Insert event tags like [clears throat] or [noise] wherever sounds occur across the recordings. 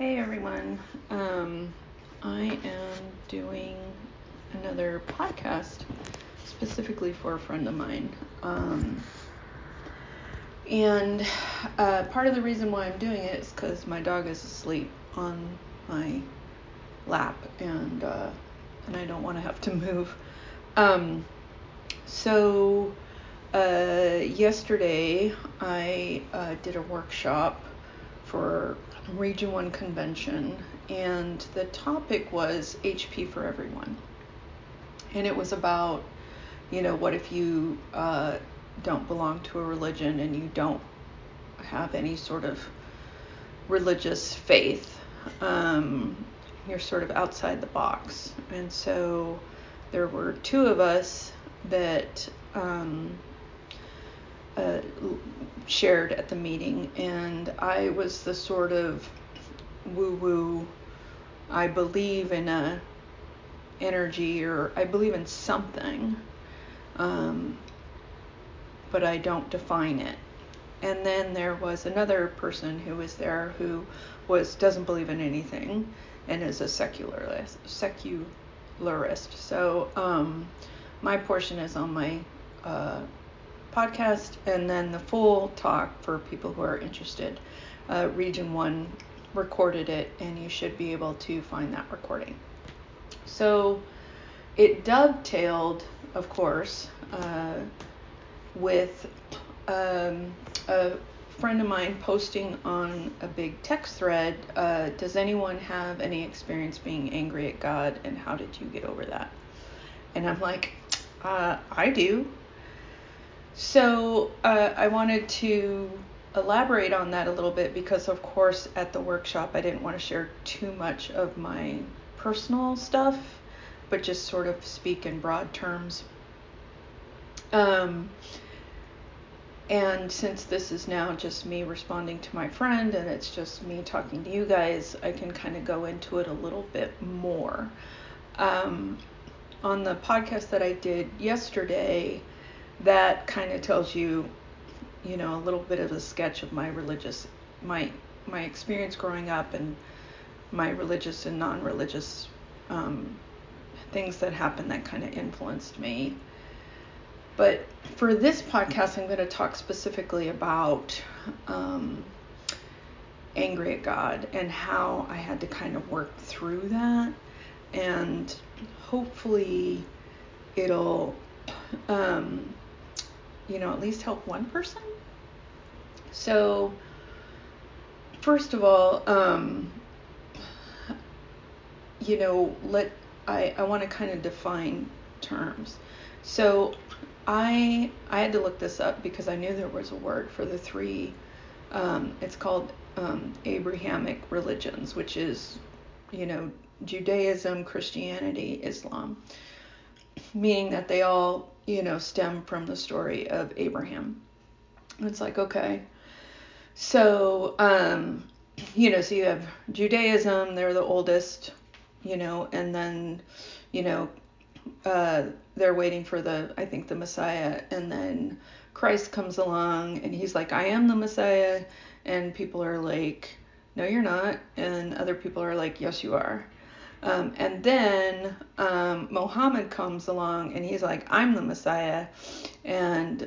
Hey everyone. Um, I am doing another podcast specifically for a friend of mine. Um, and uh, part of the reason why I'm doing it is because my dog is asleep on my lap and uh, and I don't want to have to [laughs] move. Um, so uh, yesterday I uh, did a workshop for Region 1 convention, and the topic was HP for everyone. And it was about, you know, what if you uh, don't belong to a religion and you don't have any sort of religious faith? Um, you're sort of outside the box. And so there were two of us that um, uh, shared at the meeting, and I was the sort of woo woo. I believe in a energy, or I believe in something, um, but I don't define it. And then there was another person who was there who was doesn't believe in anything and is a secularist. Secularist. So um, my portion is on my uh, podcast, and then the full talk for people who are interested. Uh, Region 1 recorded it, and you should be able to find that recording. So it dovetailed, of course, uh, with um, a friend of mine posting on a big text thread uh, Does anyone have any experience being angry at God, and how did you get over that? And I'm like, uh, I do. So uh, I wanted to elaborate on that a little bit because, of course, at the workshop, I didn't want to share too much of my personal stuff, but just sort of speak in broad terms. Um, and since this is now just me responding to my friend and it's just me talking to you guys, I can kind of go into it a little bit more. Um, on the podcast that I did yesterday, that kind of tells you, you know, a little bit of a sketch of my religious, my my experience growing up and my religious and non-religious um, things that happened that kind of influenced me. But for this podcast, I'm going to talk specifically about um, angry at God and how I had to kind of work through that. And hopefully, it'll um, you know, at least help one person. So, first of all, um, you know, let I, I want to kind of define terms. So, I I had to look this up because I knew there was a word for the three. Um, it's called um, Abrahamic religions, which is, you know, Judaism, Christianity, Islam, meaning that they all you know, stem from the story of Abraham. It's like, okay. So, um, you know, so you have Judaism, they're the oldest, you know, and then, you know, uh, they're waiting for the, I think, the Messiah, and then Christ comes along and he's like, I am the Messiah, and people are like, no, you're not, and other people are like, yes, you are. Um, and then um, Muhammad comes along and he's like, I'm the Messiah. And,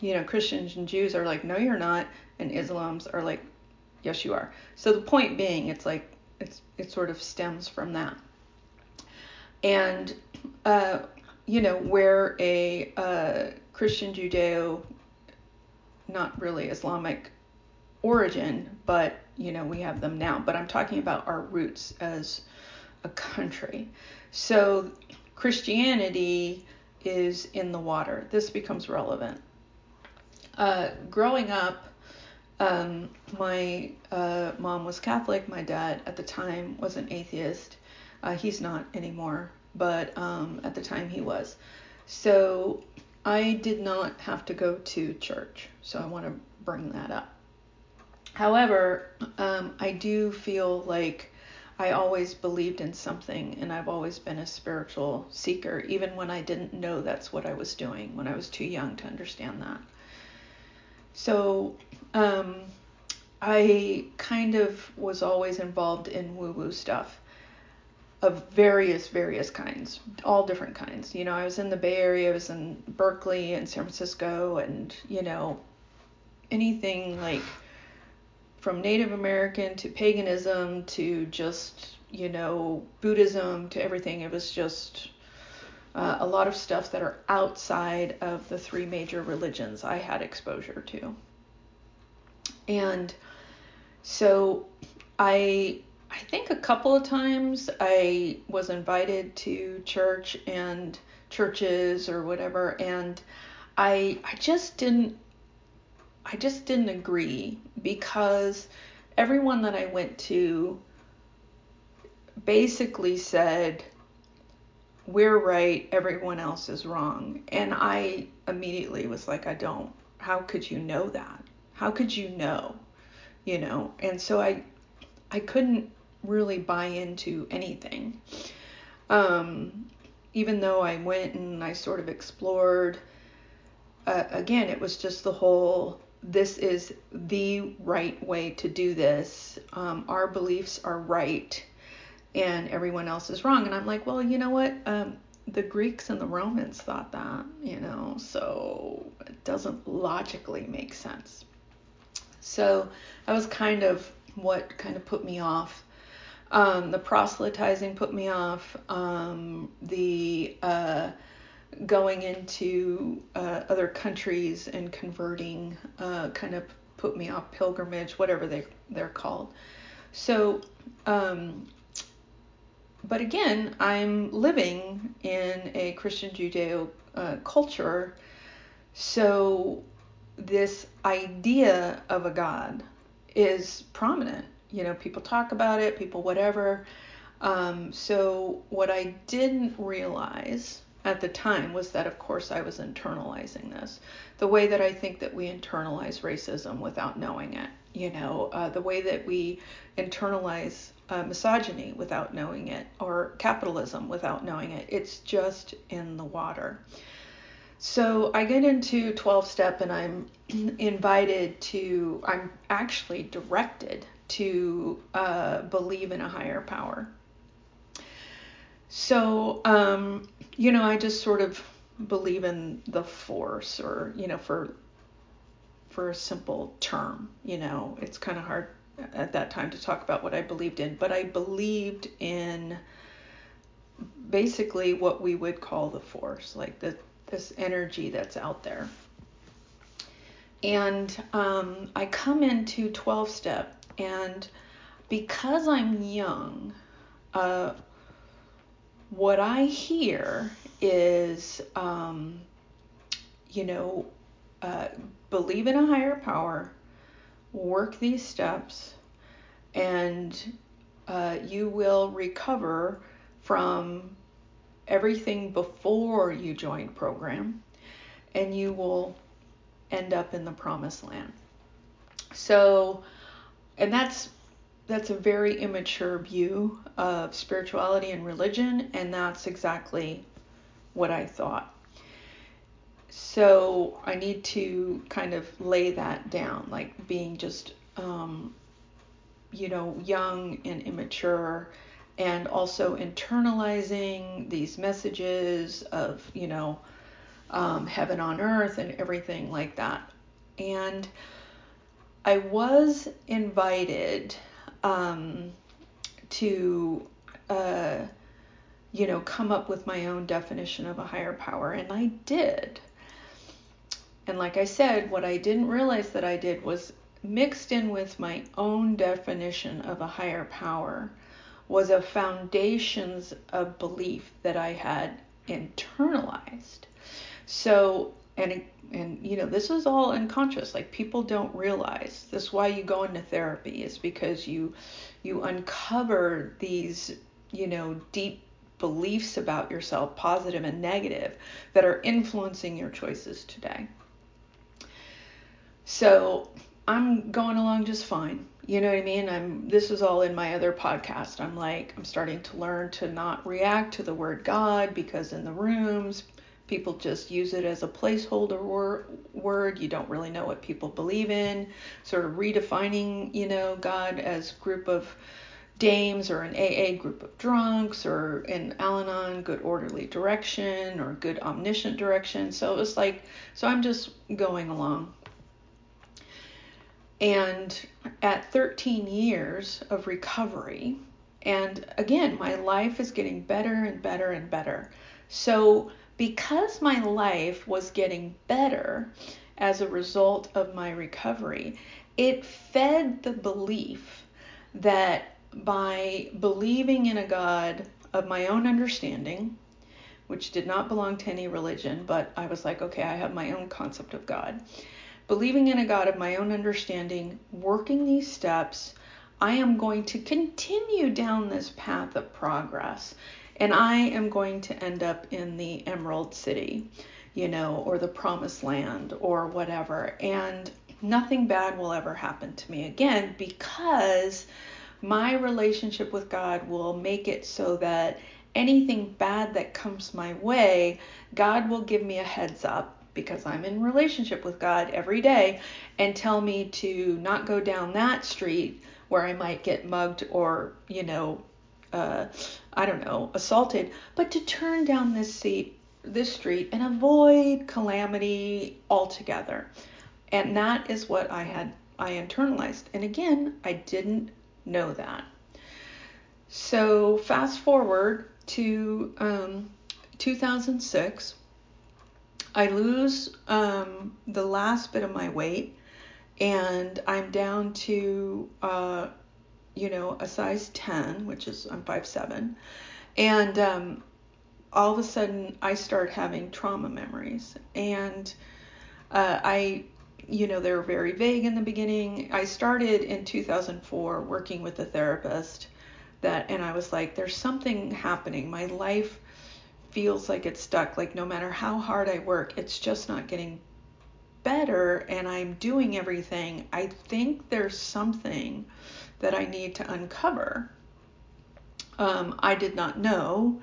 you know, Christians and Jews are like, no, you're not. And Islams are like, yes, you are. So the point being, it's like, it's, it sort of stems from that. And, uh, you know, where a uh, Christian Judeo, not really Islamic origin, but, you know, we have them now. But I'm talking about our roots as a country. So Christianity is in the water. This becomes relevant. Uh, growing up, um, my uh, mom was Catholic. My dad, at the time, was an atheist. Uh, he's not anymore, but um, at the time he was. So I did not have to go to church. So I want to bring that up. However, um, I do feel like I always believed in something and I've always been a spiritual seeker, even when I didn't know that's what I was doing, when I was too young to understand that. So, um, I kind of was always involved in woo woo stuff of various, various kinds, all different kinds. You know, I was in the Bay Area, I was in Berkeley and San Francisco, and, you know, anything like from Native American to paganism to just, you know, Buddhism to everything. It was just uh, a lot of stuff that are outside of the three major religions I had exposure to. And so I I think a couple of times I was invited to church and churches or whatever and I I just didn't I just didn't agree because everyone that I went to basically said we're right, everyone else is wrong. And I immediately was like I don't. How could you know that? How could you know? You know, and so I I couldn't really buy into anything. Um, even though I went and I sort of explored, uh, again, it was just the whole this is the right way to do this. Um, our beliefs are right and everyone else is wrong. And I'm like, well, you know what? Um, the Greeks and the Romans thought that, you know, so it doesn't logically make sense. So that was kind of what kind of put me off. Um, the proselytizing put me off. Um, the uh, going into uh, other countries and converting uh, kind of put me off pilgrimage, whatever they they're called. So, um, but again, I'm living in a Christian Judeo uh, culture, so this idea of a God is prominent. You know, people talk about it, people whatever. Um, so what I didn't realize at the time was that, of course, I was internalizing this. The way that I think that we internalize racism without knowing it. You know, uh, the way that we internalize uh, misogyny without knowing it, or capitalism without knowing it. It's just in the water. So I get into 12 step and I'm [clears throat] invited to, I'm actually directed to uh, believe in a higher power. So, um, you know, I just sort of believe in the force or, you know, for for a simple term, you know, it's kind of hard at that time to talk about what I believed in, but I believed in basically what we would call the force, like the this energy that's out there. And um, I come into 12 step, and because I'm young, uh, what I hear is, um, you know, uh, believe in a higher power, work these steps, and uh, you will recover from everything before you join program and you will end up in the promised land. So, and that's that's a very immature view of spirituality and religion and that's exactly what I thought. So, I need to kind of lay that down like being just um, you know, young and immature and also internalizing these messages of, you know, um, heaven on earth and everything like that. And I was invited um, to, uh, you know, come up with my own definition of a higher power, and I did. And like I said, what I didn't realize that I did was mixed in with my own definition of a higher power was a foundations of belief that I had internalized. So, and and you know, this is all unconscious. Like people don't realize. This is why you go into therapy is because you you uncover these, you know, deep beliefs about yourself, positive and negative, that are influencing your choices today. So, I'm going along just fine. You know what I mean? I'm this is all in my other podcast. I'm like I'm starting to learn to not react to the word God because in the rooms people just use it as a placeholder wor- word. You don't really know what people believe in. Sort of redefining, you know, God as group of dames or an AA group of drunks or an Al Anon good orderly direction or good omniscient direction. So it was like, so I'm just going along. And at 13 years of recovery, and again, my life is getting better and better and better. So, because my life was getting better as a result of my recovery, it fed the belief that by believing in a God of my own understanding, which did not belong to any religion, but I was like, okay, I have my own concept of God. Believing in a God of my own understanding, working these steps, I am going to continue down this path of progress and I am going to end up in the Emerald City, you know, or the Promised Land or whatever. And nothing bad will ever happen to me again because my relationship with God will make it so that anything bad that comes my way, God will give me a heads up because I'm in relationship with God every day and tell me to not go down that street where I might get mugged or, you know, uh, I don't know, assaulted, but to turn down this seat, this street and avoid calamity altogether. And that is what I had I internalized. And again, I didn't know that. So fast forward to um, 2006, I lose um, the last bit of my weight, and I'm down to uh, you know, a size 10, which is I'm 5'7. And um, all of a sudden, I start having trauma memories. And uh, I, you know, they were very vague in the beginning. I started in 2004 working with a therapist that, and I was like, there's something happening. My life feels like it's stuck. Like, no matter how hard I work, it's just not getting better. And I'm doing everything. I think there's something that I need to uncover. Um, I did not know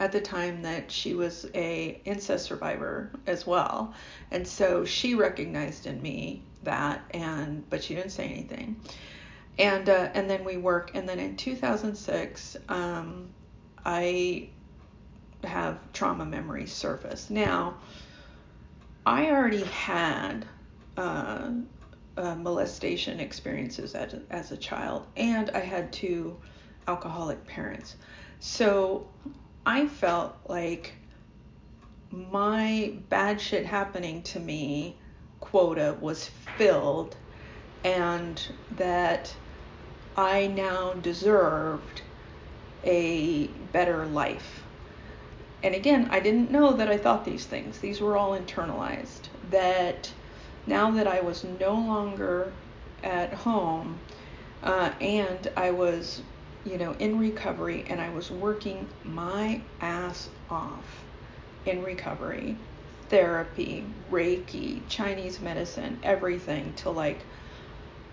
at the time that she was a incest survivor as well, and so she recognized in me that, and but she didn't say anything. And uh, and then we work, and then in 2006, um, I have trauma memories surface. Now, I already had uh, uh, molestation experiences as as a child, and I had two alcoholic parents. So I felt like my bad shit happening to me quota was filled, and that I now deserved a better life. And again, I didn't know that I thought these things. These were all internalized. That now that I was no longer at home uh, and I was, you know, in recovery and I was working my ass off in recovery, therapy, Reiki, Chinese medicine, everything to like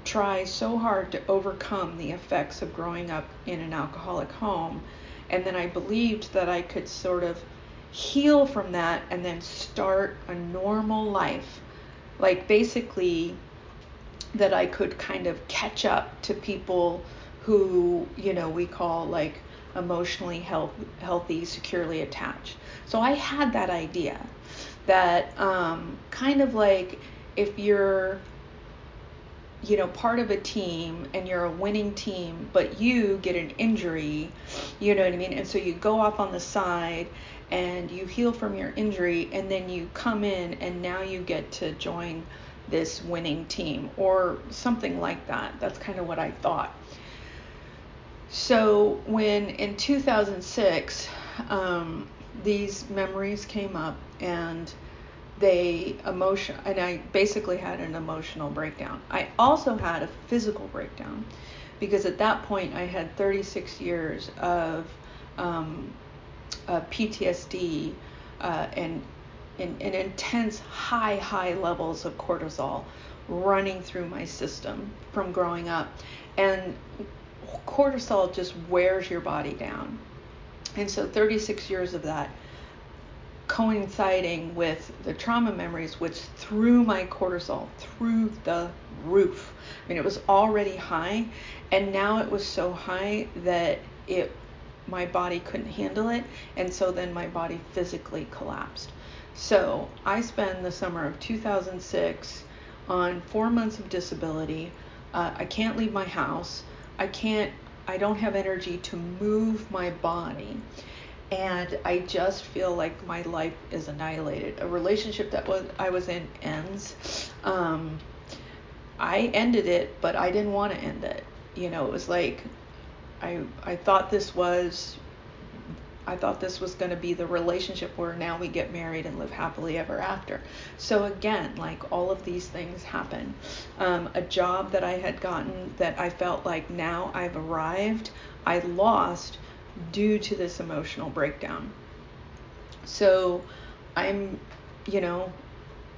try so hard to overcome the effects of growing up in an alcoholic home. And then I believed that I could sort of heal from that and then start a normal life like basically that I could kind of catch up to people who, you know, we call like emotionally health, healthy, securely attached. So I had that idea that um, kind of like if you're, you know, part of a team and you're a winning team, but you get an injury, you know what I mean? And so you go off on the side and you heal from your injury and then you come in and now you get to join this winning team or something like that. That's kind of what I thought. So when in 2006 um, these memories came up and they emotion and I basically had an emotional breakdown. I also had a physical breakdown because at that point I had 36 years of um, uh, PTSD uh, and, and, and intense high, high levels of cortisol running through my system from growing up. And cortisol just wears your body down. And so 36 years of that coinciding with the trauma memories, which threw my cortisol through the roof. I mean, it was already high, and now it was so high that it my body couldn't handle it, and so then my body physically collapsed. So I spent the summer of 2006 on four months of disability. Uh, I can't leave my house. I can't. I don't have energy to move my body and I just feel like my life is annihilated. A relationship that was I was in ends. Um, I ended it, but I didn't want to end it. You know, it was like I I thought this was I thought this was going to be the relationship where now we get married and live happily ever after. So again, like all of these things happen. Um, a job that I had gotten that I felt like now I've arrived, I lost due to this emotional breakdown. So I'm, you know,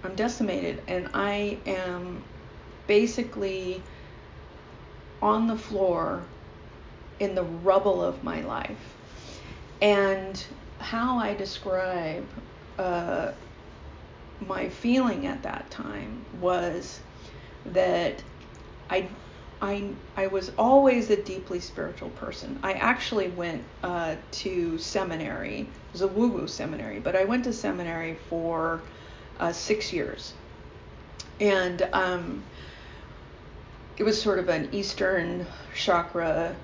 I'm decimated and I am basically on the floor in the rubble of my life. And how I describe uh, my feeling at that time was that I I I was always a deeply spiritual person. I actually went uh, to seminary. It was a woo-woo seminary, but I went to seminary for uh, six years, and um, it was sort of an Eastern chakra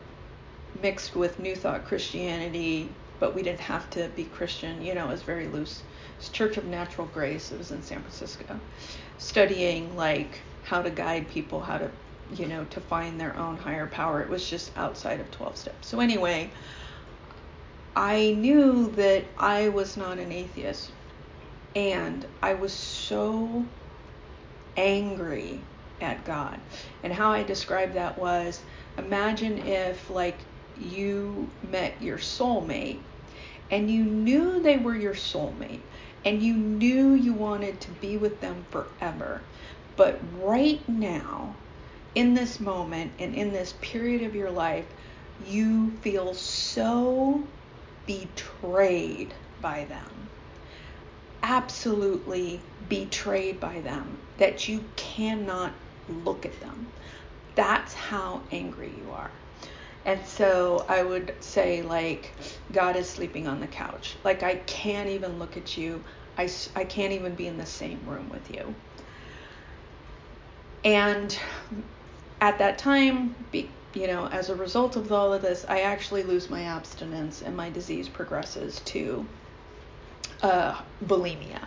mixed with New Thought Christianity, but we didn't have to be Christian. You know, it was very loose. It's Church of Natural Grace. It was in San Francisco, studying like how to guide people, how to you know, to find their own higher power. It was just outside of 12 steps. So, anyway, I knew that I was not an atheist. And I was so angry at God. And how I described that was imagine if, like, you met your soulmate and you knew they were your soulmate and you knew you wanted to be with them forever. But right now, in this moment and in this period of your life, you feel so betrayed by them. Absolutely betrayed by them that you cannot look at them. That's how angry you are. And so I would say, like, God is sleeping on the couch. Like, I can't even look at you. I, I can't even be in the same room with you. And at that time, be, you know, as a result of all of this, I actually lose my abstinence and my disease progresses to uh, bulimia.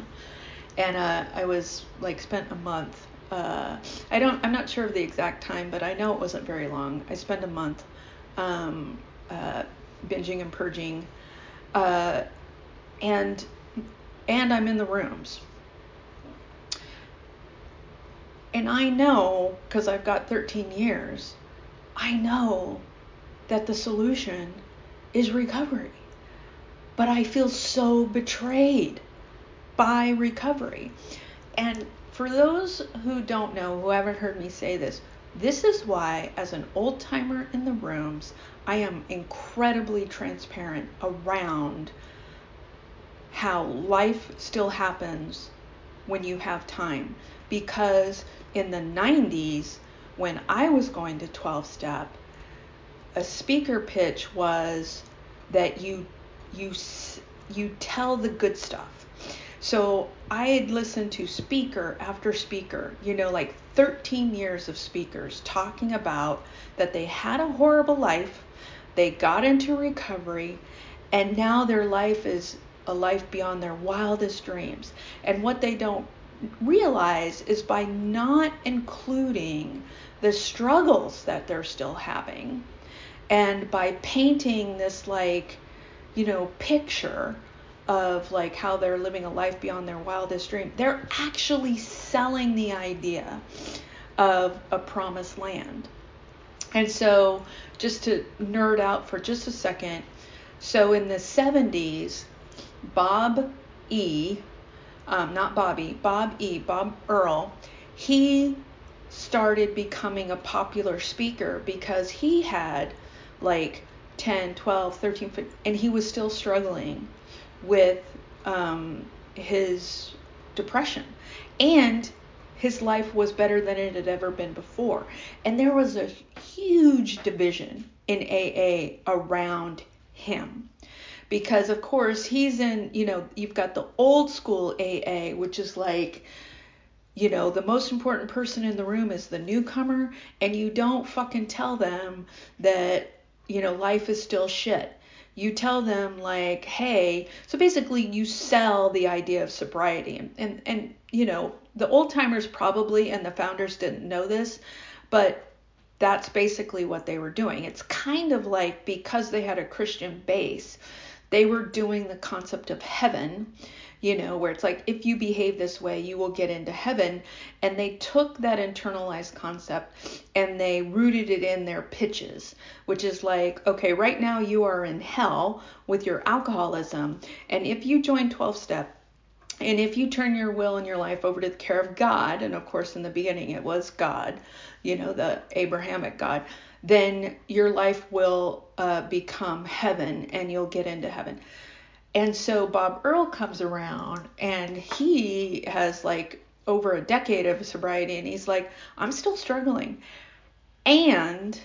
And uh, I was like spent a month. Uh, I don't. I'm not sure of the exact time, but I know it wasn't very long. I spent a month um, uh, binging and purging, uh, and and I'm in the rooms and I know, because I've got 13 years, I know that the solution is recovery. But I feel so betrayed by recovery. And for those who don't know, who haven't heard me say this, this is why, as an old timer in the rooms, I am incredibly transparent around how life still happens when you have time. Because in the 90s, when I was going to 12 step, a speaker pitch was that you you you tell the good stuff. So I had listened to speaker after speaker, you know, like 13 years of speakers talking about that they had a horrible life, they got into recovery, and now their life is a life beyond their wildest dreams. And what they don't realize is by not including the struggles that they're still having and by painting this like you know picture of like how they're living a life beyond their wildest dream they're actually selling the idea of a promised land and so just to nerd out for just a second so in the 70s bob e um, not Bobby, Bob E., Bob Earll, he started becoming a popular speaker because he had like 10, 12, 13, 15, and he was still struggling with um, his depression. And his life was better than it had ever been before. And there was a huge division in AA around him. Because, of course, he's in, you know, you've got the old school AA, which is like, you know, the most important person in the room is the newcomer, and you don't fucking tell them that, you know, life is still shit. You tell them, like, hey, so basically you sell the idea of sobriety. And, and, and you know, the old timers probably and the founders didn't know this, but that's basically what they were doing. It's kind of like because they had a Christian base, they were doing the concept of heaven, you know, where it's like if you behave this way, you will get into heaven. And they took that internalized concept and they rooted it in their pitches, which is like, okay, right now you are in hell with your alcoholism. And if you join 12 step, and if you turn your will and your life over to the care of God, and of course in the beginning it was God, you know, the Abrahamic God, then your life will uh, become heaven and you'll get into heaven. And so Bob Earll comes around and he has like over a decade of sobriety and he's like, I'm still struggling. And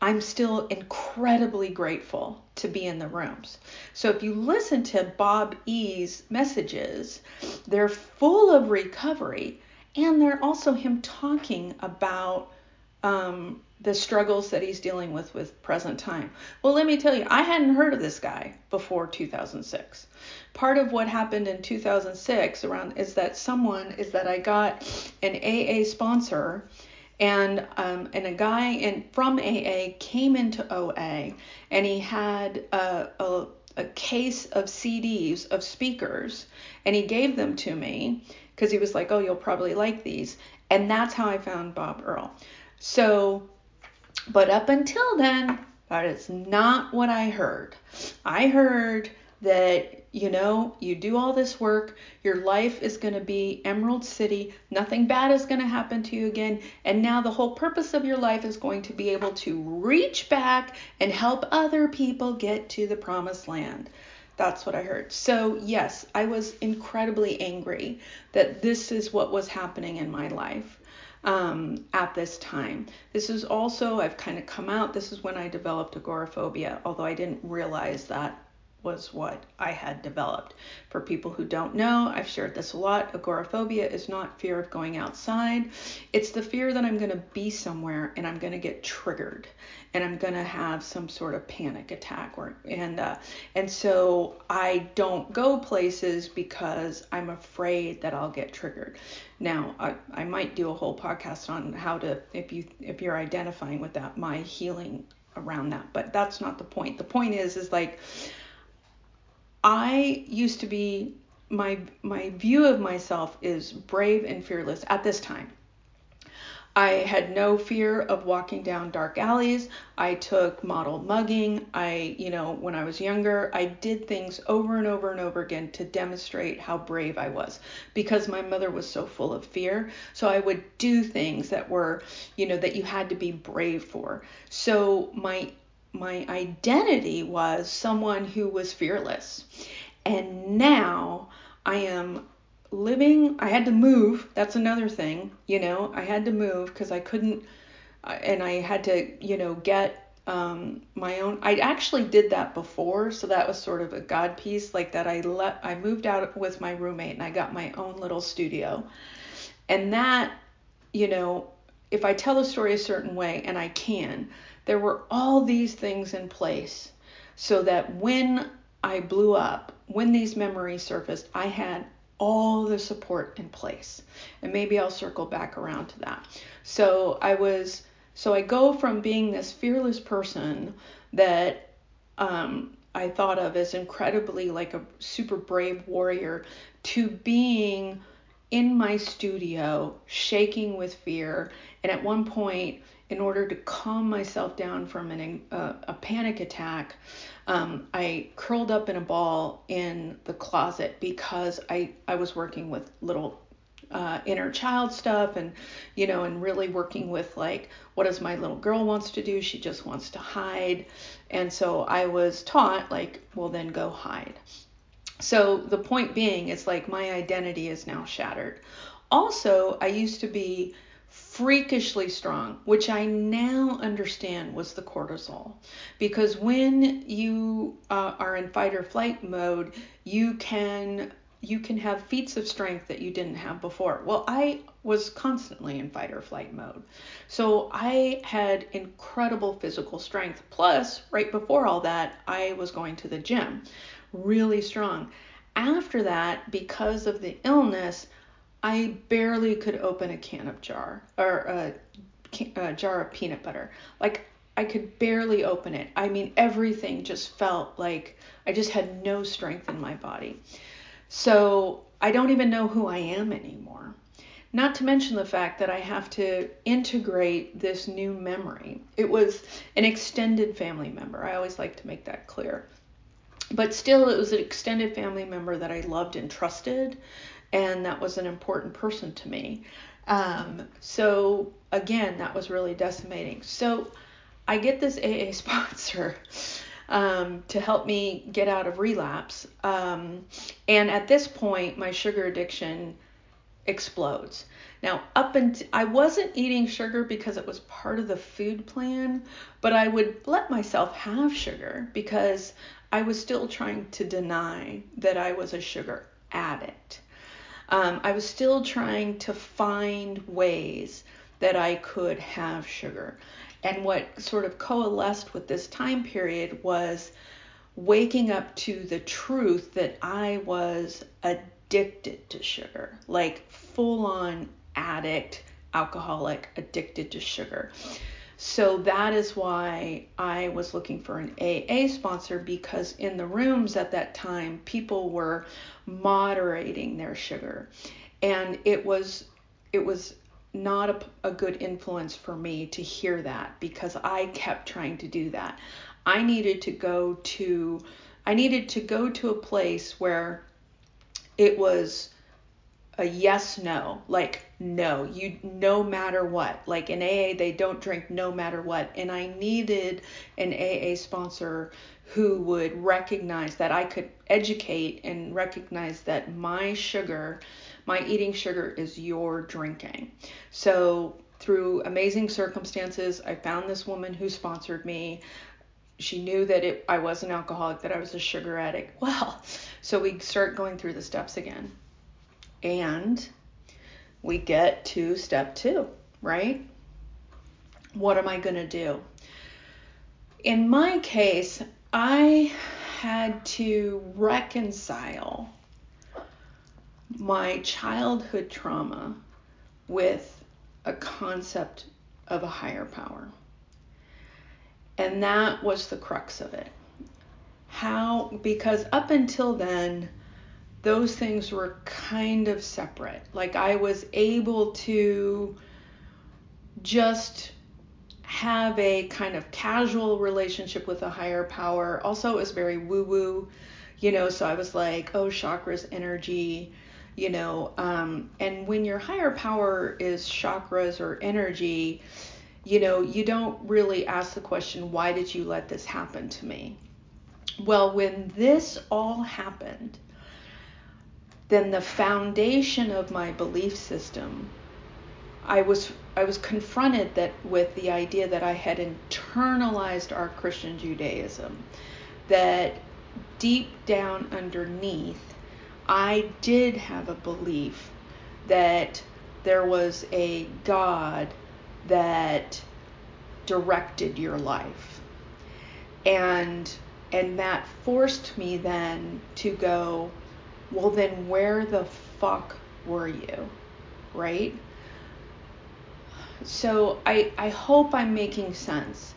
I'm still incredibly grateful to be in the rooms. So if you listen to Bob E.'s messages, they're full of recovery and they're also him talking about um, the struggles that he's dealing with with present time. Well, let me tell you, I hadn't heard of this guy before 2006. Part of what happened in 2006 around is that someone is that I got an AA sponsor and um, and a guy in from AA came into OA and he had a, a, a case of CDs of speakers and he gave them to me because he was like, oh, you'll probably like these, and that's how I found Bob Earll. So, but up until then, that is not what I heard. I heard that you know you do all this work your life is going to be emerald city nothing bad is going to happen to you again and now the whole purpose of your life is going to be able to reach back and help other people get to the promised land. That's what i heard. So yes i was incredibly angry that this is what was happening in my life um, at this time. This is also, I've kind of come out, this is when I developed agoraphobia, although I didn't realize that was what I had developed. For people who don't know, I've shared this a lot. Agoraphobia is not fear of going outside. It's the fear that I'm going to be somewhere and I'm going to get triggered and I'm going to have some sort of panic attack or and uh, and so I don't go places because I'm afraid that I'll get triggered. Now, I, I might do a whole podcast on how to if you if you're identifying with that, my healing around that, but that's not the point. The point is is like I used to be my my view of myself is brave and fearless at this time. I had no fear of walking down dark alleys. I took model mugging. I, you know, when I was younger, I did things over and over and over again to demonstrate how brave I was because my mother was so full of fear. So I would do things that were, you know, that you had to be brave for. So my my identity was someone who was fearless. And now I am living, I had to move. That's another thing, you know, I had to move because I couldn't, and I had to, you know, get um, my own. I actually did that before, so that was sort of a God piece, like that. I let I moved out with my roommate and I got my own little studio, and that, you know, if I tell the story a certain way, and I can, there were all these things in place so that when I blew up, when these memories surfaced, I had all the support in place. And maybe I'll circle back around to that. So I was, so I go from being this fearless person that um, I thought of as incredibly like a super brave warrior to being in my studio shaking with fear. And at one point, in order to calm myself down from an, uh, a panic attack, um, I curled up in a ball in the closet because I, I was working with little uh, inner child stuff and you know and really working with like what does my little girl wants to do? She just wants to hide. And so i was taught like well then go hide. So the point being, it's like my identity is now shattered. Also, I used to be freakishly strong, which I now understand was the cortisol. Because when you uh, are in fight or flight mode, you can you can have feats of strength that you didn't have before. Well, I was constantly in fight or flight mode. So I had incredible physical strength. Plus, right before all that, I was going to the gym, really strong. After that, because of the illness, I barely could open a can of jar or a, a jar of peanut butter. Like I could barely open it. I mean, everything just felt like I just had no strength in my body. So I don't even know who I am anymore. Not to mention the fact that I have to integrate this new memory. It was an extended family member. I always like to make that clear. But still, it was an extended family member that I loved and trusted and that was an important person to me. Um, so again, that was really decimating. So I get this AA [laughs] sponsor um, to help me get out of relapse, um, and at this point, my sugar addiction explodes. Now, up until I wasn't eating sugar because it was part of the food plan, but I would let myself have sugar because I was still trying to deny that I was a sugar addict um, I was still trying to find ways that I could have sugar. And what sort of coalesced with this time period was waking up to the truth that I was addicted to sugar, like full on addict, alcoholic, addicted to sugar. So that is why I was looking for an AA sponsor because in the rooms at that time, people were moderating their sugar. And it was it was not a, a good influence for me to hear that because I kept trying to do that. I needed to go to I needed to go to a place where it was a yes no. Like no. You no matter what. Like in aa they don't drink no matter what. And i needed an aa sponsor who would recognize that i could educate and recognize that my sugar my eating sugar is your drinking. So through amazing circumstances i found this woman who sponsored me. She knew that it, I was an alcoholic, that I was a sugar addict. Well, so we start going through the steps again. And we get to step two, right? What am I going to do? In my case, I had to reconcile my childhood trauma with a concept of a higher power. And that was the crux of it. How, because up until then, those things were kind of separate. Like I was able to just have a kind of casual relationship with a higher power. Also, it was very woo woo, you know, so I was like, oh, chakras, energy, you know. Um, and when your higher power is chakras or energy, you know, you don't really ask the question, why did you let this happen to me? Well, when this all happened, then the foundation of my belief system I was I was confronted that with the idea that I had internalized our Christian Judaism that deep down underneath I did have a belief that there was a God that directed your life. And and that forced me then to go well, then where the fuck were you? Right? So I, I hope I'm making sense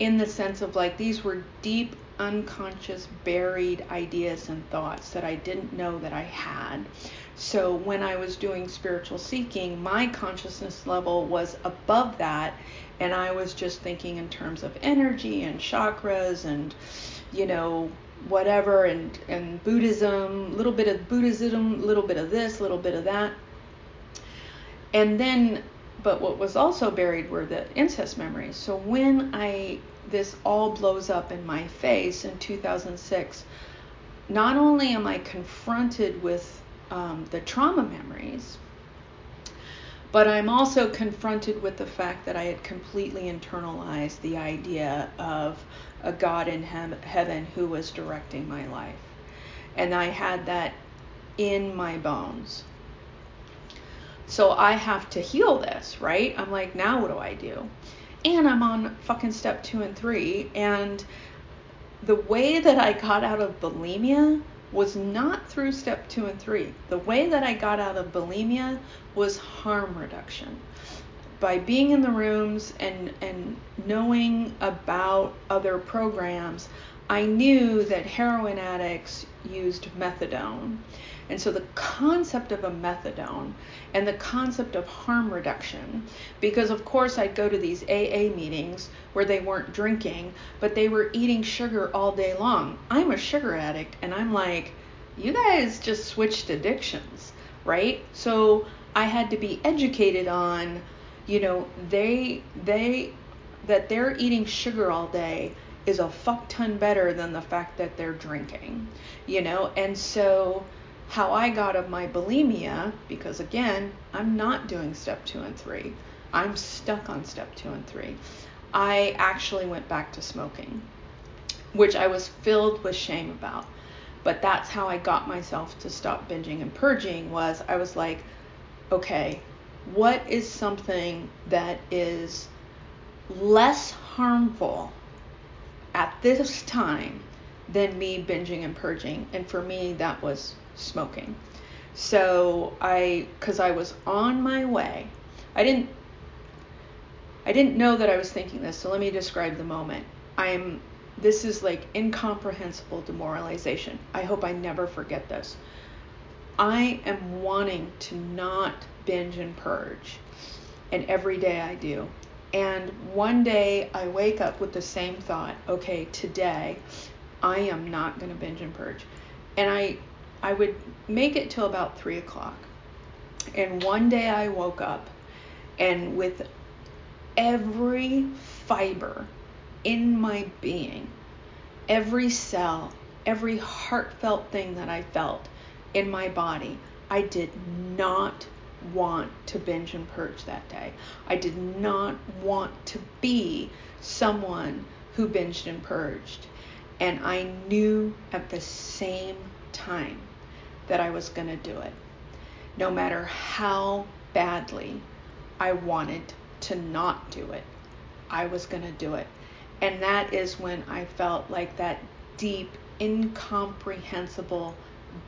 in the sense of like these were deep, unconscious, buried ideas and thoughts that I didn't know that I had. So when I was doing spiritual seeking, my consciousness level was above that, and I was just thinking in terms of energy and chakras and, you know, whatever and and Buddhism, little bit of Buddhism, little bit of this, little bit of that. And then but what was also buried were the incest memories. So when I this all blows up in my face in 2006, not only am I confronted with um, the trauma memories, but I'm also confronted with the fact that I had completely internalized the idea of a God in he- heaven who was directing my life. And I had that in my bones. So I have to heal this, right? I'm like, now what do I do? And I'm on fucking step two and three. And the way that I got out of bulimia was not through step two and three. The way that I got out of bulimia was harm reduction. By being in the rooms and, and knowing about other programs, I knew that heroin addicts used methadone. And so the concept of a methadone and the concept of harm reduction, because of course I'd go to these AA meetings where they weren't drinking, but they were eating sugar all day long. I'm a sugar addict and I'm like, you guys just switched addictions, right? So I had to be educated on, you know, they they that they're eating sugar all day is a fuck ton better than the fact that they're drinking, you know? And so how I got of my bulimia, because again, I'm not doing step two and three. I'm stuck on step two and three. I actually went back to smoking, which I was filled with shame about. But that's how I got myself to stop binging and purging was I was like, okay, what is something that is less harmful at this time than me binging and purging? And for me, that was smoking. So I, because I was on my way, I didn't, I didn't know that I was thinking this. So let me describe the moment. I'm, this is like incomprehensible demoralization. I hope I never forget this. I am wanting to not binge and purge, and every day I do. And one day I wake up with the same thought okay, today I am not going to binge and purge. And I I would make it till about three o'clock. And one day I woke up and with every fiber in my being, every cell, every heartfelt thing that I felt in my body, I did not want to binge and purge that day. I did not want to be someone who binged and purged. And I knew at the same time that I was going to do it. No matter how badly I wanted to not do it, I was going to do it. And that is when I felt like that deep, incomprehensible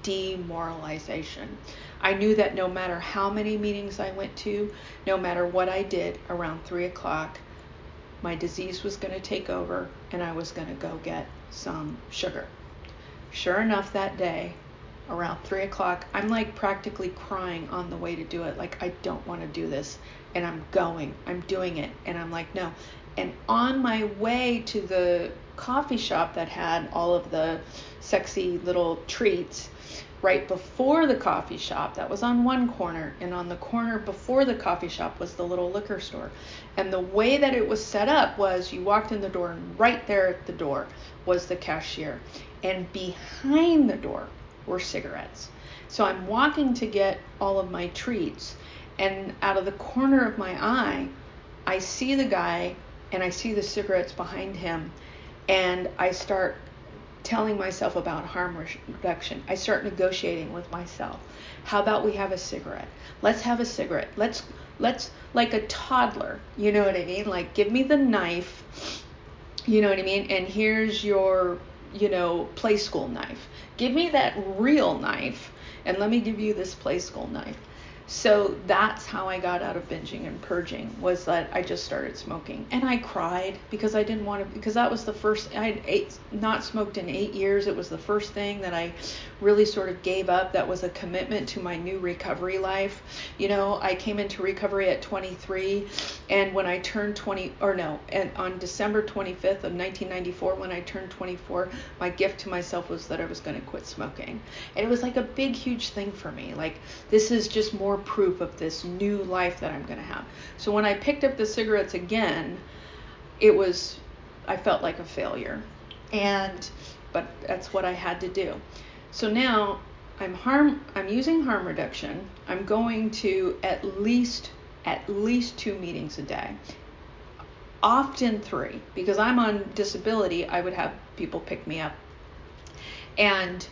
demoralization. I knew that no matter how many meetings I went to, no matter what I did around three o'clock, my disease was going to take over and I was going to go get some sugar. Sure enough, that day, around three o'clock, I'm like practically crying on the way to do it. Like, I don't want to do this. And I'm going, I'm doing it. And I'm like, no. And on my way to the coffee shop that had all of the sexy little treats, right before the coffee shop that was on one corner and on the corner before the coffee shop was the little liquor store and the way that it was set up was you walked in the door and right there at the door was the cashier and behind the door were cigarettes so i'm walking to get all of my treats and out of the corner of my eye i see the guy and i see the cigarettes behind him and i start telling myself about harm reduction. I start negotiating with myself. How about we have a cigarette? Let's have a cigarette. Let's let's like a toddler, you know what I mean? Like give me the knife. You know what I mean? And here's your, you know, play school knife. Give me that real knife and let me give you this play school knife. So that's how I got out of binging and purging was that I just started smoking. And I cried because I didn't want to because that was the first I had not smoked in 8 years. It was the first thing that I really sort of gave up that was a commitment to my new recovery life. You know I came into recovery at 23 and when I turned 20 or no and on December 25th of 1994 when I turned 24 my gift to myself was that I was going to quit smoking. And it was like a big huge thing for me. Like this is just more proof of this new life that I'm going to have. So when I picked up the cigarettes again, it was, I felt like a failure. And, but that's what I had to do. So now I'm harm I'm using harm reduction. I'm going to at least at least two meetings a day. Often three because I'm on disability, I would have people pick me up. And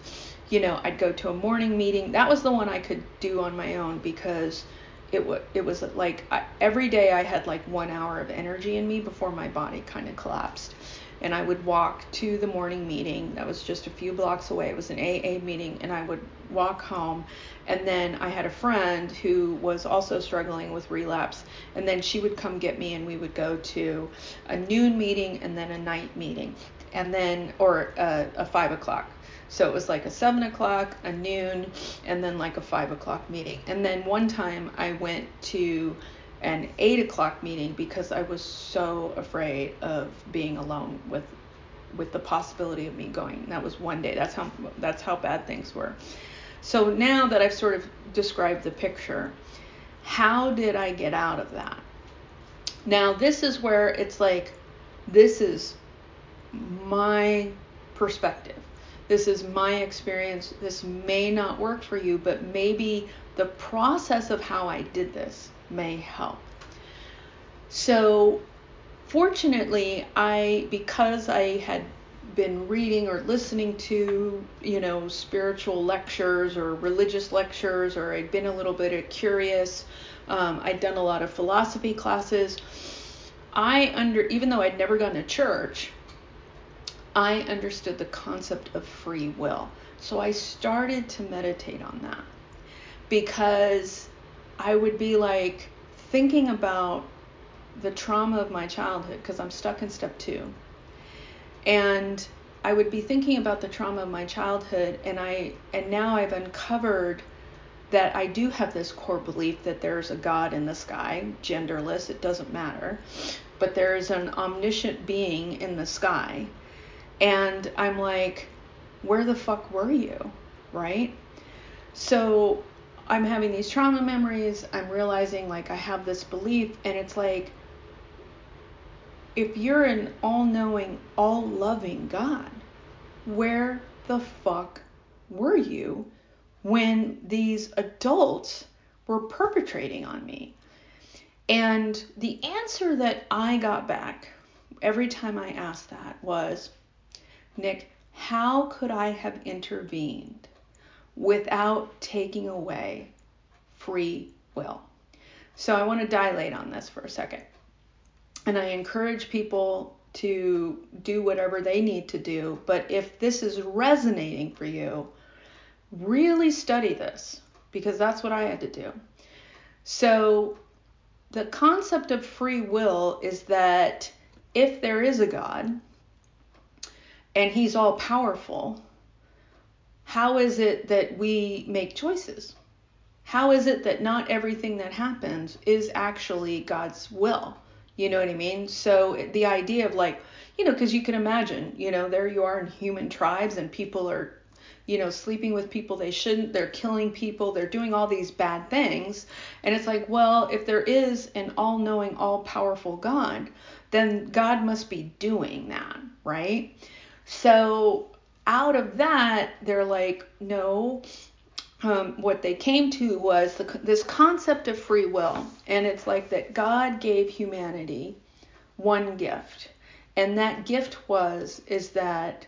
you know, I'd go to a morning meeting. That was the one I could do on my own because it was it was like I, every day I had like 1 hour of energy in me before my body kind of collapsed and I would walk to the morning meeting that was just a few blocks away. It was an AA meeting, and I would walk home. And then I had a friend who was also struggling with relapse, and then she would come get me, and we would go to a noon meeting and then a night meeting, and then or a, a five o'clock. So it was like a seven o'clock, a noon, and then like a five o'clock meeting. And then one time I went to an eight o'clock meeting because I was so afraid of being alone with with the possibility of me going. That was one day. That's how that's how bad things were. So now that I've sort of described the picture, how did I get out of that? Now this is where it's like this is my perspective. This is my experience. This may not work for you, but maybe the process of how I did this may help. So, fortunately, I because I had been reading or listening to, you know, spiritual lectures or religious lectures, or I'd been a little bit curious. Um, I'd done a lot of philosophy classes. I under even though I'd never gone to church, I understood the concept of free will. So I started to meditate on that because I would be like thinking about the trauma of my childhood because I'm stuck in step two. And I would be thinking about the trauma of my childhood and I and now I've uncovered that I do have this core belief that there's a God in the sky, genderless, it doesn't matter, but there is an omniscient being in the sky. And I'm like, where the fuck were you? Right? So I'm having these trauma memories. I'm realizing like I have this belief, and it's like, if you're an all knowing, all loving God, where the fuck were you when these adults were perpetrating on me? And the answer that I got back every time I asked that was, Nick, how could I have intervened? without taking away free will. So I want to dilate on this for a second. And I encourage people to do whatever they need to do. But if this is resonating for you, really study this because that's what I had to do. So the concept of free will is that if there is a God and he's all powerful, how is it that we make choices? How is it that not everything that happens is actually God's will? You know what I mean? So the idea of like, you know, because you can imagine, you know, there you are in human tribes and people are, you know, sleeping with people they shouldn't, they're killing people, they're doing all these bad things. And it's like, well, if there is an all knowing, all powerful God, then God must be doing that, right? So out of that, they're like, no. Um, what they came to was the, this concept of free will. And it's like that God gave humanity one gift. And that gift was, is that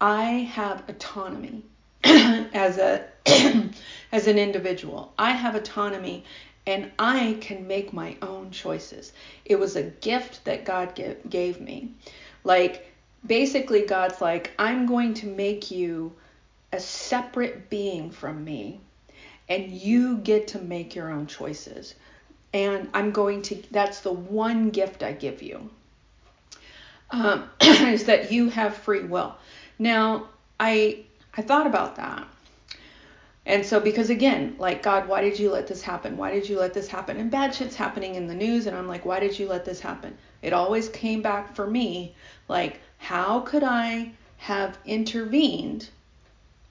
I have autonomy [clears throat] as a [clears throat] as an individual. I have autonomy and I can make my own choices. It was a gift that God give, gave me. Like basically God's like, I'm going to make you a separate being from me, and you get to make your own choices. And I'm going to, that's the one gift I give you, um, [clears throat] is that you have free will. Now, I, I thought about that. And so, because again, like, God, why did you let this happen? Why did you let this happen? And bad shit's happening in the news, and I'm like, why did you let this happen? It always came back for me, like, how could I have intervened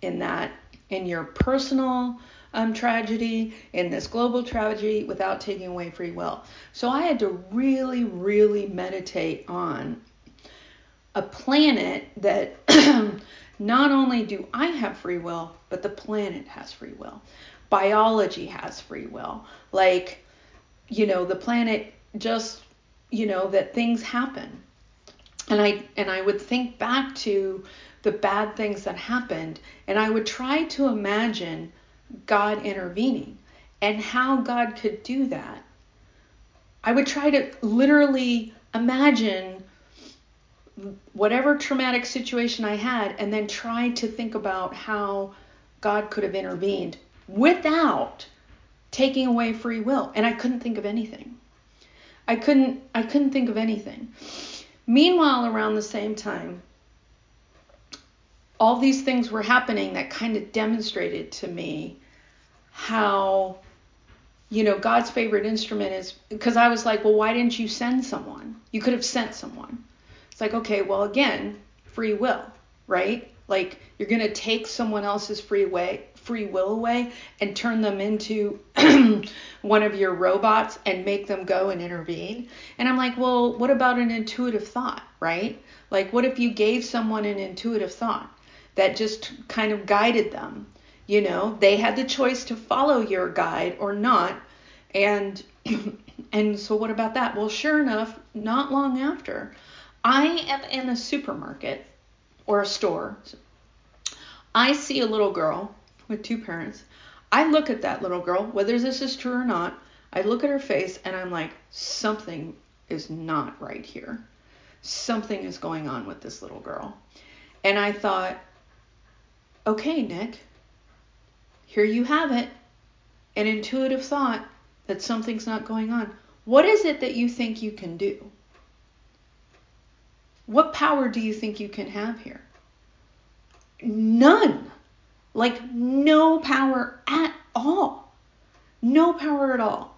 in that, in your personal um, tragedy, in this global tragedy, without taking away free will? So I had to really, really meditate on a planet that [clears throat] not only do I have free will, but the planet has free will. Biology has free will. Like, you know, the planet just, you know, that things happen. And I and I would think back to the bad things that happened and I would try to imagine God intervening and how God could do that. I would try to literally imagine whatever traumatic situation I had and then try to think about how God could have intervened without taking away free will and I couldn't think of anything. I couldn't I couldn't think of anything. Meanwhile around the same time all these things were happening that kind of demonstrated to me how you know God's favorite instrument is because I was like, well, why didn't you send someone? You could have sent someone. It's like, okay, well, again, free will, right? Like you're gonna take someone else's free way, free will away, and turn them into [clears throat] one of your robots and make them go and intervene. And I'm like, well, what about an intuitive thought, right? Like, what if you gave someone an intuitive thought that just kind of guided them? You know, they had the choice to follow your guide or not. And [clears throat] and so what about that? Well, sure enough, not long after, I am in a supermarket or a store. I see a little girl with two parents. I look at that little girl, whether this is true or not. I look at her face and I'm like, something is not right here. Something is going on with this little girl. And I thought, okay, Nick, here you have it an intuitive thought that something's not going on. What is it that you think you can do? What power do you think you can have here? None. Like no power at all. No power at all.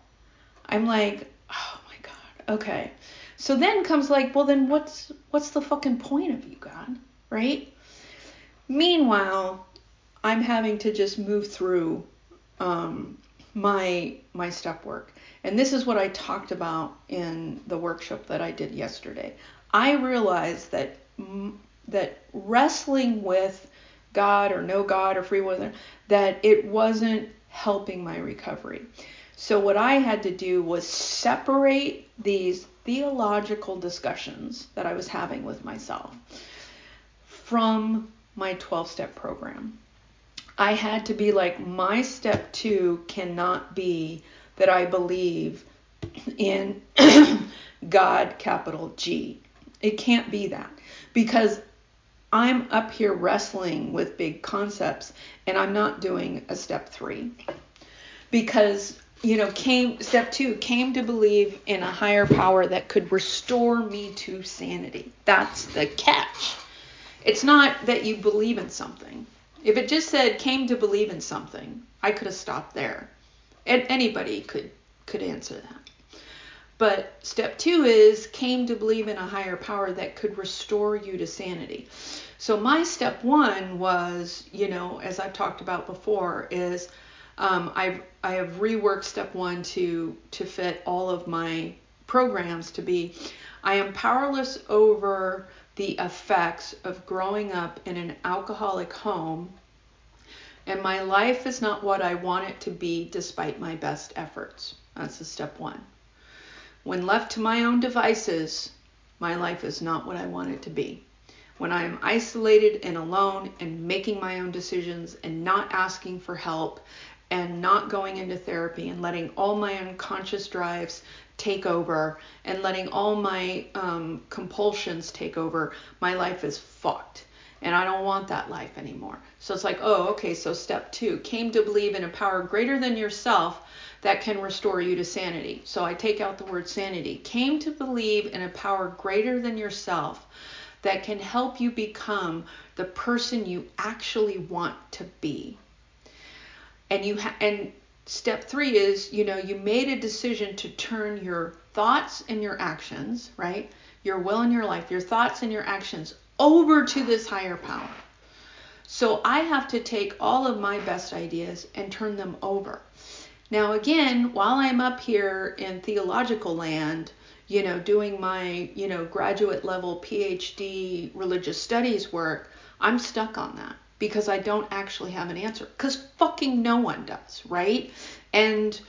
I'm like, oh my god. Okay. So then comes like, well then what's what's the fucking point of you, God? Right? Meanwhile, I'm having to just move through um, my my step work. And this is what I talked about in the workshop that I did yesterday. I realized that that wrestling with God or no God or free will that it wasn't helping my recovery. So what I had to do was separate these theological discussions that I was having with myself from my 12 step program. I had to be like, my step two cannot be that I believe in [coughs] God, capital G. It can't be that because I'm up here wrestling with big concepts and I'm not doing a step three because you know came step two came to believe in a higher power that could restore me to sanity that's the catch it's not that you believe in something if it just said came to believe in something, I could have stopped there. And anybody could could answer that. But step 2 is came to believe in a higher power that could restore you to sanity. So my step 1 was, you know, as I've talked about before is um, I've I have reworked step 1 to to fit all of my programs to be I am powerless over the effects of growing up in an alcoholic home, and my life is not what I want it to be despite my best efforts. That's the step one. When left to my own devices, my life is not what I want it to be. When I am isolated and alone and making my own decisions and not asking for help and not going into therapy and letting all my unconscious drives take over and letting all my um, compulsions take over, my life is fucked. And I don't want that life anymore. So it's like, oh, okay, so step two came to believe in a power greater than yourself that can restore you to sanity. So I take out the word sanity. Came to believe in a power greater than yourself that can help you become the person you actually want to be. And you ha- and step three is you know you made a decision to turn your thoughts and your actions right your will and your life your thoughts and your actions over to this higher power so i have to take all of my best ideas and turn them over now again while i'm up here in theological land you know, doing my, you know, graduate level PhD religious studies work, I'm stuck on that because I don't actually have an answer. Because fucking no one does, right? And,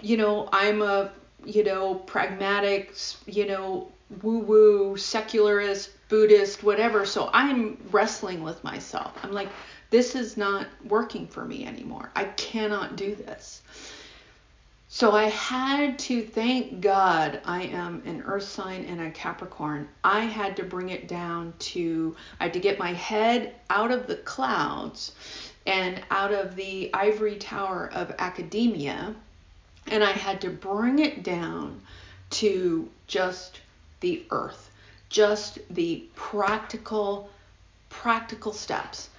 you know, I'm a, you know, pragmatic, you know, woo woo, secularist, Buddhist, whatever. So I'm wrestling with myself. I'm like, this is not working for me anymore. I cannot do this. So I had to thank God I am an earth sign and a Capricorn. I had to bring it down to, I had to get my head out of the clouds and out of the ivory tower of academia, and I had to bring it down to just the earth, just the practical, practical steps.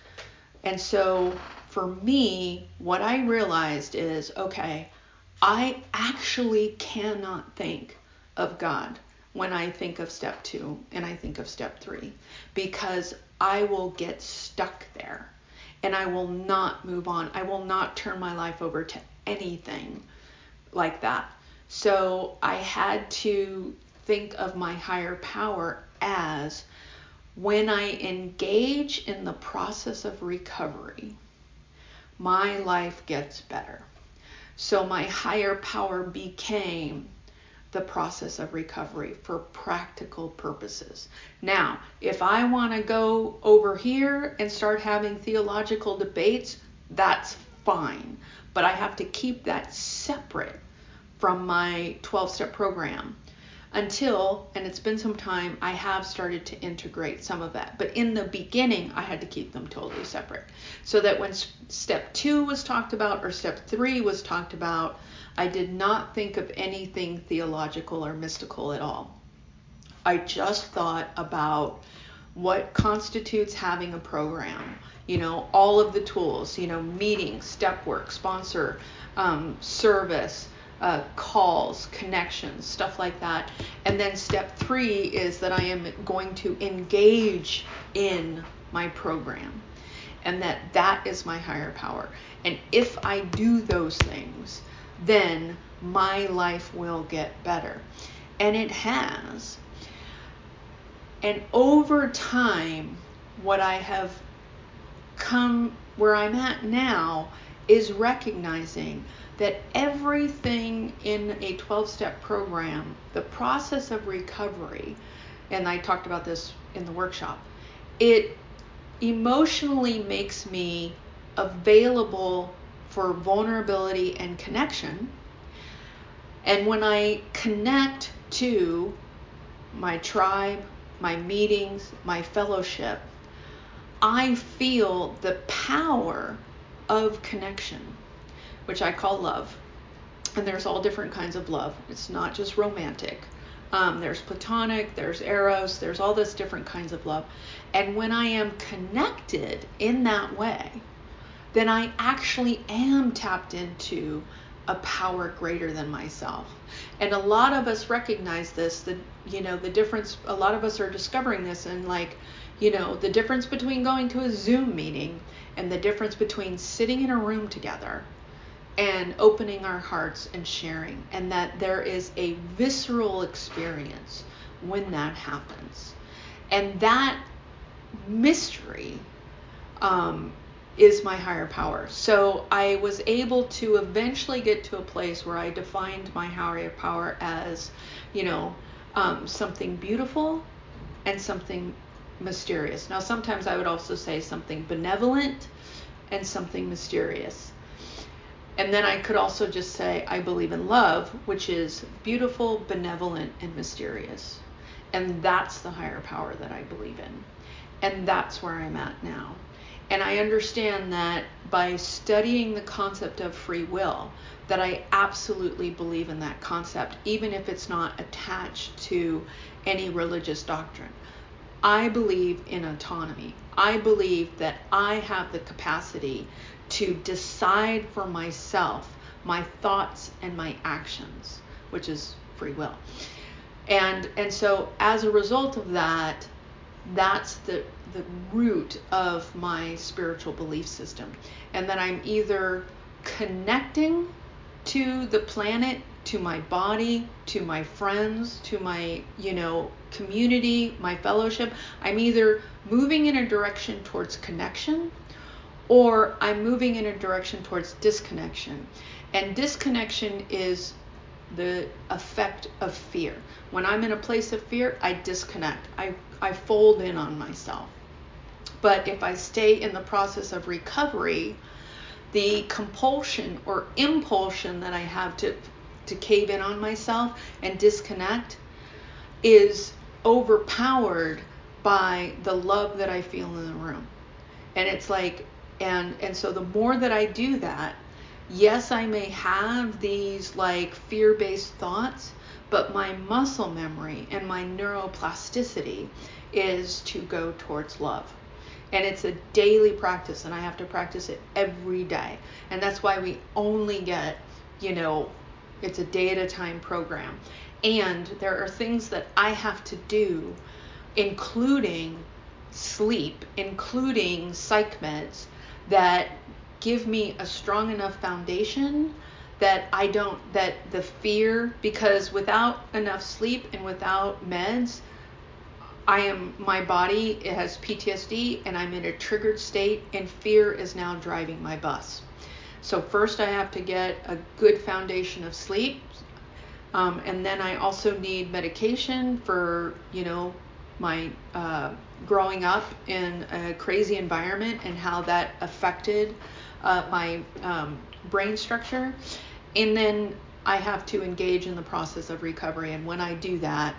And so for me, what I realized is okay, I actually cannot think of God when I think of step two and I think of step three because I will get stuck there and I will not move on. I will not turn my life over to anything like that. So I had to think of my higher power as when I engage in the process of recovery, my life gets better. So my higher power became the process of recovery for practical purposes. Now, if I want to go over here and start having theological debates, that's fine. But I have to keep that separate from my 12 step program until, and it's been some time, I have started to integrate some of that. But in the beginning, I had to keep them totally separate. So that when step two was talked about or step three was talked about, I did not think of anything theological or mystical at all. I just thought about what constitutes having a program, you know, all of the tools, you know, meetings, step work, sponsor, um, service, uh, calls, connections, stuff like that. And then step three is that I am going to engage in my program and that that is my higher power. And if I do those things, then my life will get better. And it has. And over time, what I have come where I'm at now is recognizing that everything in a 12 step program, the process of recovery, and I talked about this in the workshop, it emotionally makes me available for vulnerability and connection. And when I connect to my tribe, my meetings, my fellowship, I feel the power of connection which I call love. And there's all different kinds of love. It's not just romantic. Um, there's platonic, there's eros, there's all this different kinds of love. And when I am connected in that way, then I actually am tapped into a power greater than myself. And a lot of us recognize this, that, you know, the difference, a lot of us are discovering this and like, you know, the difference between going to a Zoom meeting and the difference between sitting in a room together and opening our hearts and sharing, and that there is a visceral experience when that happens. And that mystery um, is my higher power. So I was able to eventually get to a place where I defined my higher power as, you know, um, something beautiful and something mysterious. Now, sometimes I would also say something benevolent and something mysterious. And then I could also just say, I believe in love, which is beautiful, benevolent, and mysterious. And that's the higher power that I believe in. And that's where I'm at now. And I understand that by studying the concept of free will, that I absolutely believe in that concept, even if it's not attached to any religious doctrine. I believe in autonomy. I believe that I have the capacity to decide for myself my thoughts and my actions, which is free will. And and so as a result of that, that's the the root of my spiritual belief system. And that I'm either connecting to the planet to my body, to my friends, to my, you know, community, my fellowship. I'm either moving in a direction towards connection or I'm moving in a direction towards disconnection. And disconnection is the effect of fear. When I'm in a place of fear, I disconnect. I, I fold in on myself. But if I stay in the process of recovery, the compulsion or impulsion that I have to to cave in on myself and disconnect is overpowered by the love that I feel in the room. And it's like and and so the more that I do that, yes, I may have these like fear-based thoughts, but my muscle memory and my neuroplasticity is to go towards love. And it's a daily practice, and I have to practice it every day. And that's why we only get, you know, it's a day at a time program. And there are things that I have to do, including sleep, including psych meds, that give me a strong enough foundation that I don't, that the fear, because without enough sleep and without meds, I am, my body it has PTSD and I'm in a triggered state, and fear is now driving my bus. So, first, I have to get a good foundation of sleep. Um, and then I also need medication for, you know, my uh, growing up in a crazy environment and how that affected uh, my um, brain structure. And then I have to engage in the process of recovery. And when I do that,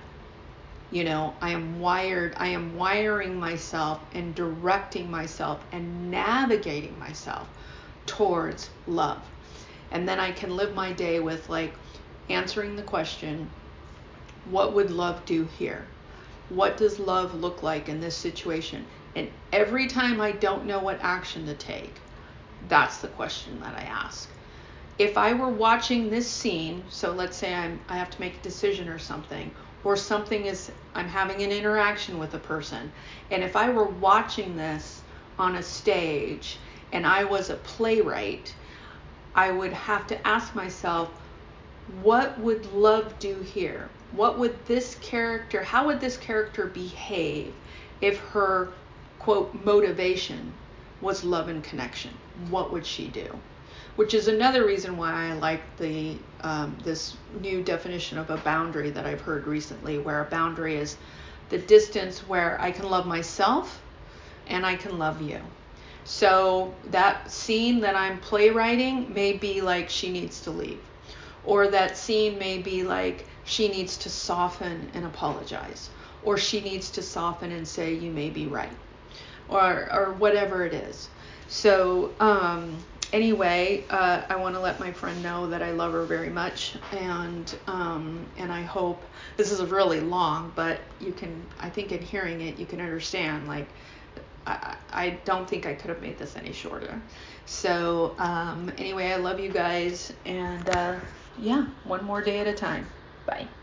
you know, I am wired, I am wiring myself and directing myself and navigating myself towards love. And then I can live my day with like answering the question, what would love do here? What does love look like in this situation? And every time I don't know what action to take, that's the question that I ask. If I were watching this scene, so let's say I'm I have to make a decision or something, or something is I'm having an interaction with a person, and if I were watching this on a stage and I was a playwright, I would have to ask myself, what would love do here? What would this character, how would this character behave if her, quote, motivation was love and connection? What would she do? Which is another reason why I like the um, this new definition of a boundary that I've heard recently, where a boundary is the distance where I can love myself and I can love you. So that scene that I'm playwriting may be like she needs to leave. Or that scene may be like she needs to soften and apologize. Or she needs to soften and say, you may be right. Or, or whatever it is. So, um, anyway, uh, I want to let my friend know that I love her very much, and um, and I hope this is really long, but you can, I think, in hearing it, you can understand like I, I don't think I could have made this any shorter. So, um, anyway, I love you guys, and uh, yeah, one more day at a time. Bye.